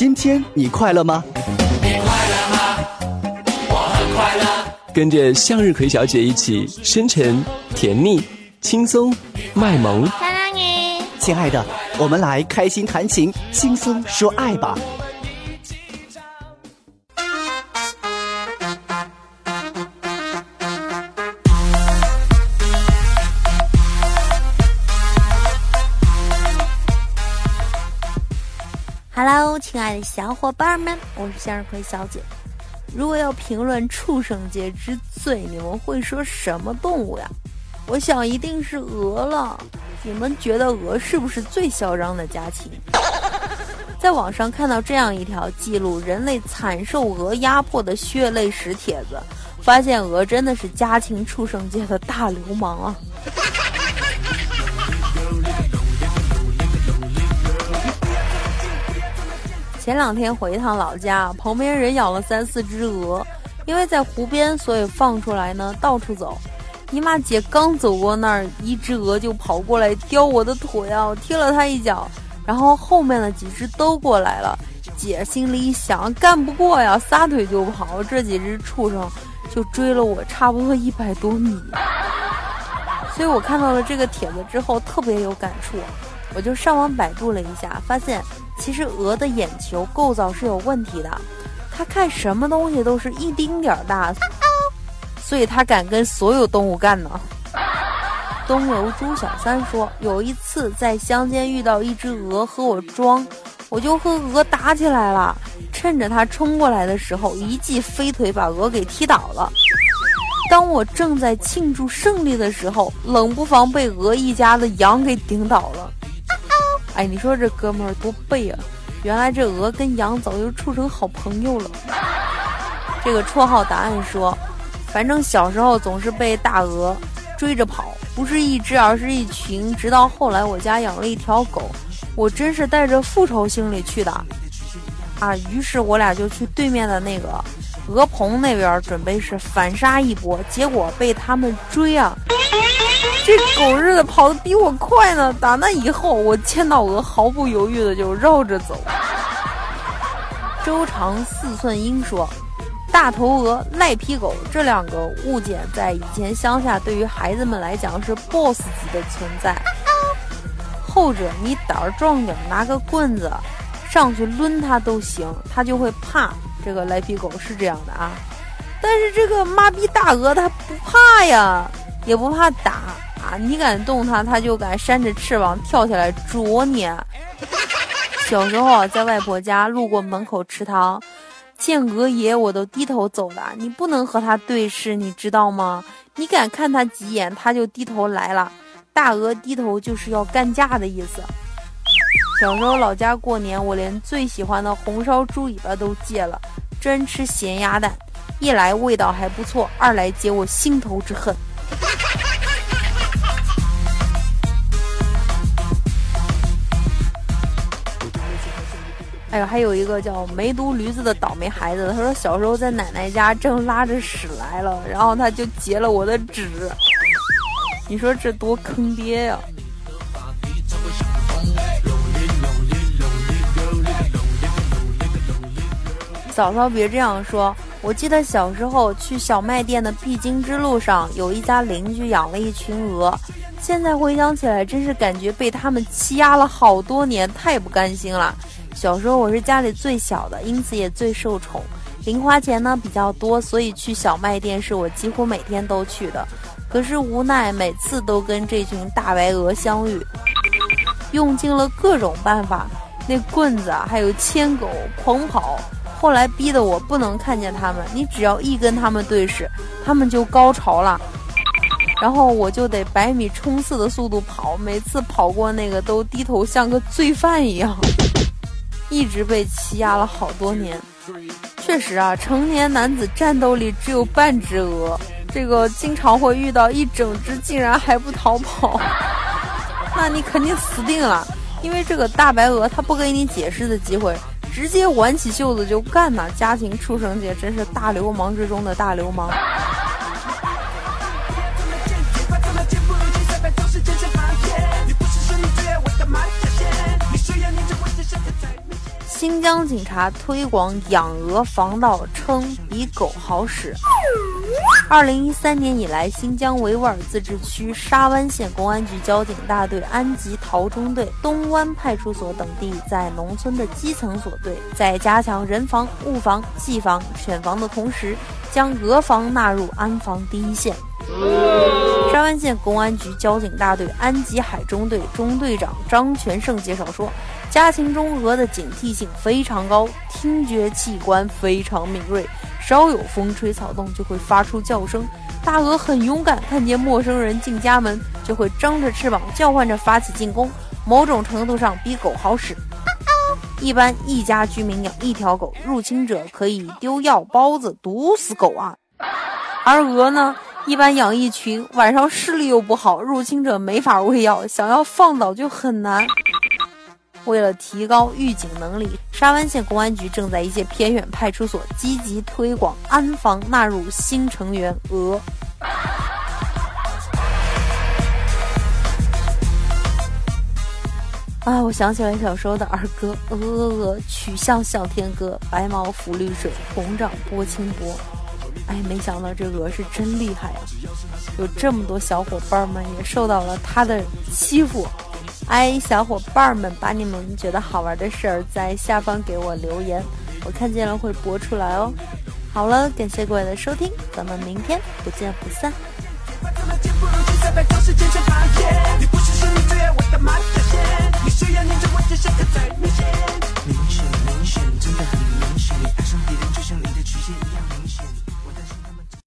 今天你快乐吗？你快乐吗？我很快乐。跟着向日葵小姐一起深沉、甜蜜、轻松、卖萌。亲爱的，我们来开心弹琴，轻松说爱吧。Hello，亲爱的小伙伴们，我是向日葵小姐。如果要评论畜生界之最，你们会说什么动物呀？我想一定是鹅了。你们觉得鹅是不是最嚣张的家禽？在网上看到这样一条记录人类惨受鹅压迫的血泪史帖子，发现鹅真的是家禽畜生界的大流氓啊！前两天回一趟老家，旁边人养了三四只鹅，因为在湖边，所以放出来呢，到处走。姨妈姐刚走过那儿，一只鹅就跑过来叼我的腿啊！我踢了它一脚，然后后面的几只都过来了。姐心里一想，干不过呀，撒腿就跑。这几只畜生就追了我差不多一百多米。所以我看到了这个帖子之后，特别有感触，我就上网百度了一下，发现其实鹅的眼球构造是有问题的，它看什么东西都是一丁点儿大。所以它敢跟所有动物干呢。东游朱小三说，有一次在乡间遇到一只鹅和我装，我就和鹅打起来了。趁着它冲过来的时候，一记飞腿把鹅给踢倒了。当我正在庆祝胜利的时候，冷不防被鹅一家的羊给顶倒了。哎，你说这哥们儿多背啊！原来这鹅跟羊早就处成好朋友了。这个绰号答案说。反正小时候总是被大鹅追着跑，不是一只，而是一群。直到后来我家养了一条狗，我真是带着复仇心理去的啊！于是我俩就去对面的那个鹅棚那边，准备是反杀一波。结果被他们追啊！这狗日的跑得比我快呢！打那以后，我见到鹅毫不犹豫的就绕着走。周长四寸鹰说。大头鹅、赖皮狗这两个物件，在以前乡下，对于孩子们来讲是 BOSS 级的存在。后者你胆儿壮点，拿个棍子上去抡它都行，它就会怕。这个赖皮狗是这样的啊，但是这个妈逼大鹅它不怕呀，也不怕打，啊你敢动它，它就敢扇着翅膀跳起来啄你。小时候，在外婆家路过门口池塘。见鹅爷我都低头走的，你不能和他对视，你知道吗？你敢看他几眼，他就低头来了。大鹅低头就是要干架的意思。小时候老家过年，我连最喜欢的红烧猪尾巴都戒了，专吃咸鸭蛋。一来味道还不错，二来解我心头之恨。哎呦，还有一个叫梅毒驴子的倒霉孩子，他说小时候在奶奶家正拉着屎来了，然后他就截了我的纸。你说这多坑爹呀！嫂嫂别这样说，我记得小时候去小卖店的必经之路上，有一家邻居养了一群鹅，现在回想起来，真是感觉被他们欺压了好多年，太不甘心了。小时候我是家里最小的，因此也最受宠，零花钱呢比较多，所以去小卖店是我几乎每天都去的。可是无奈每次都跟这群大白鹅相遇，用尽了各种办法，那棍子啊，还有牵狗狂跑，后来逼得我不能看见他们。你只要一跟他们对视，他们就高潮了，然后我就得百米冲刺的速度跑，每次跑过那个都低头像个罪犯一样。一直被欺压了好多年，确实啊，成年男子战斗力只有半只鹅，这个经常会遇到一整只竟然还不逃跑，那你肯定死定了，因为这个大白鹅它不给你解释的机会，直接挽起袖子就干呐！家庭畜生界真是大流氓之中的大流氓。新疆警察推广养鹅防盗，称比狗好使。二零一三年以来，新疆维吾尔自治区沙湾县公安局交警大队安吉桃中队、东湾派出所等地在农村的基层所队，在加强人防、物防、技防、犬防的同时，将鹅防纳入安防第一线。沙湾县公安局交警大队安吉海中队中队长张全胜介绍说，家禽中鹅的警惕性非常高，听觉器官非常敏锐。稍有风吹草动，就会发出叫声。大鹅很勇敢，看见陌生人进家门，就会张着翅膀叫唤着发起进攻。某种程度上比狗好使。一般一家居民养一条狗，入侵者可以丢药包子毒死狗啊。而鹅呢，一般养一群，晚上视力又不好，入侵者没法喂药，想要放倒就很难。为了提高预警能力，沙湾县公安局正在一些偏远派出所积极推广安防纳入新成员鹅。啊，我想起来小时候的儿歌：鹅鹅鹅，曲项向天歌，白毛浮绿水，红掌拨清波。哎，没想到这鹅是真厉害啊！有这么多小伙伴们也受到了它的欺负。哎，小伙伴们，把你们觉得好玩的事儿在下方给我留言，我看见了会播出来哦。好了，感谢各位的收听，咱们明天不见不散。你不是你最爱我的马甲线，你需要念着我这些刻在。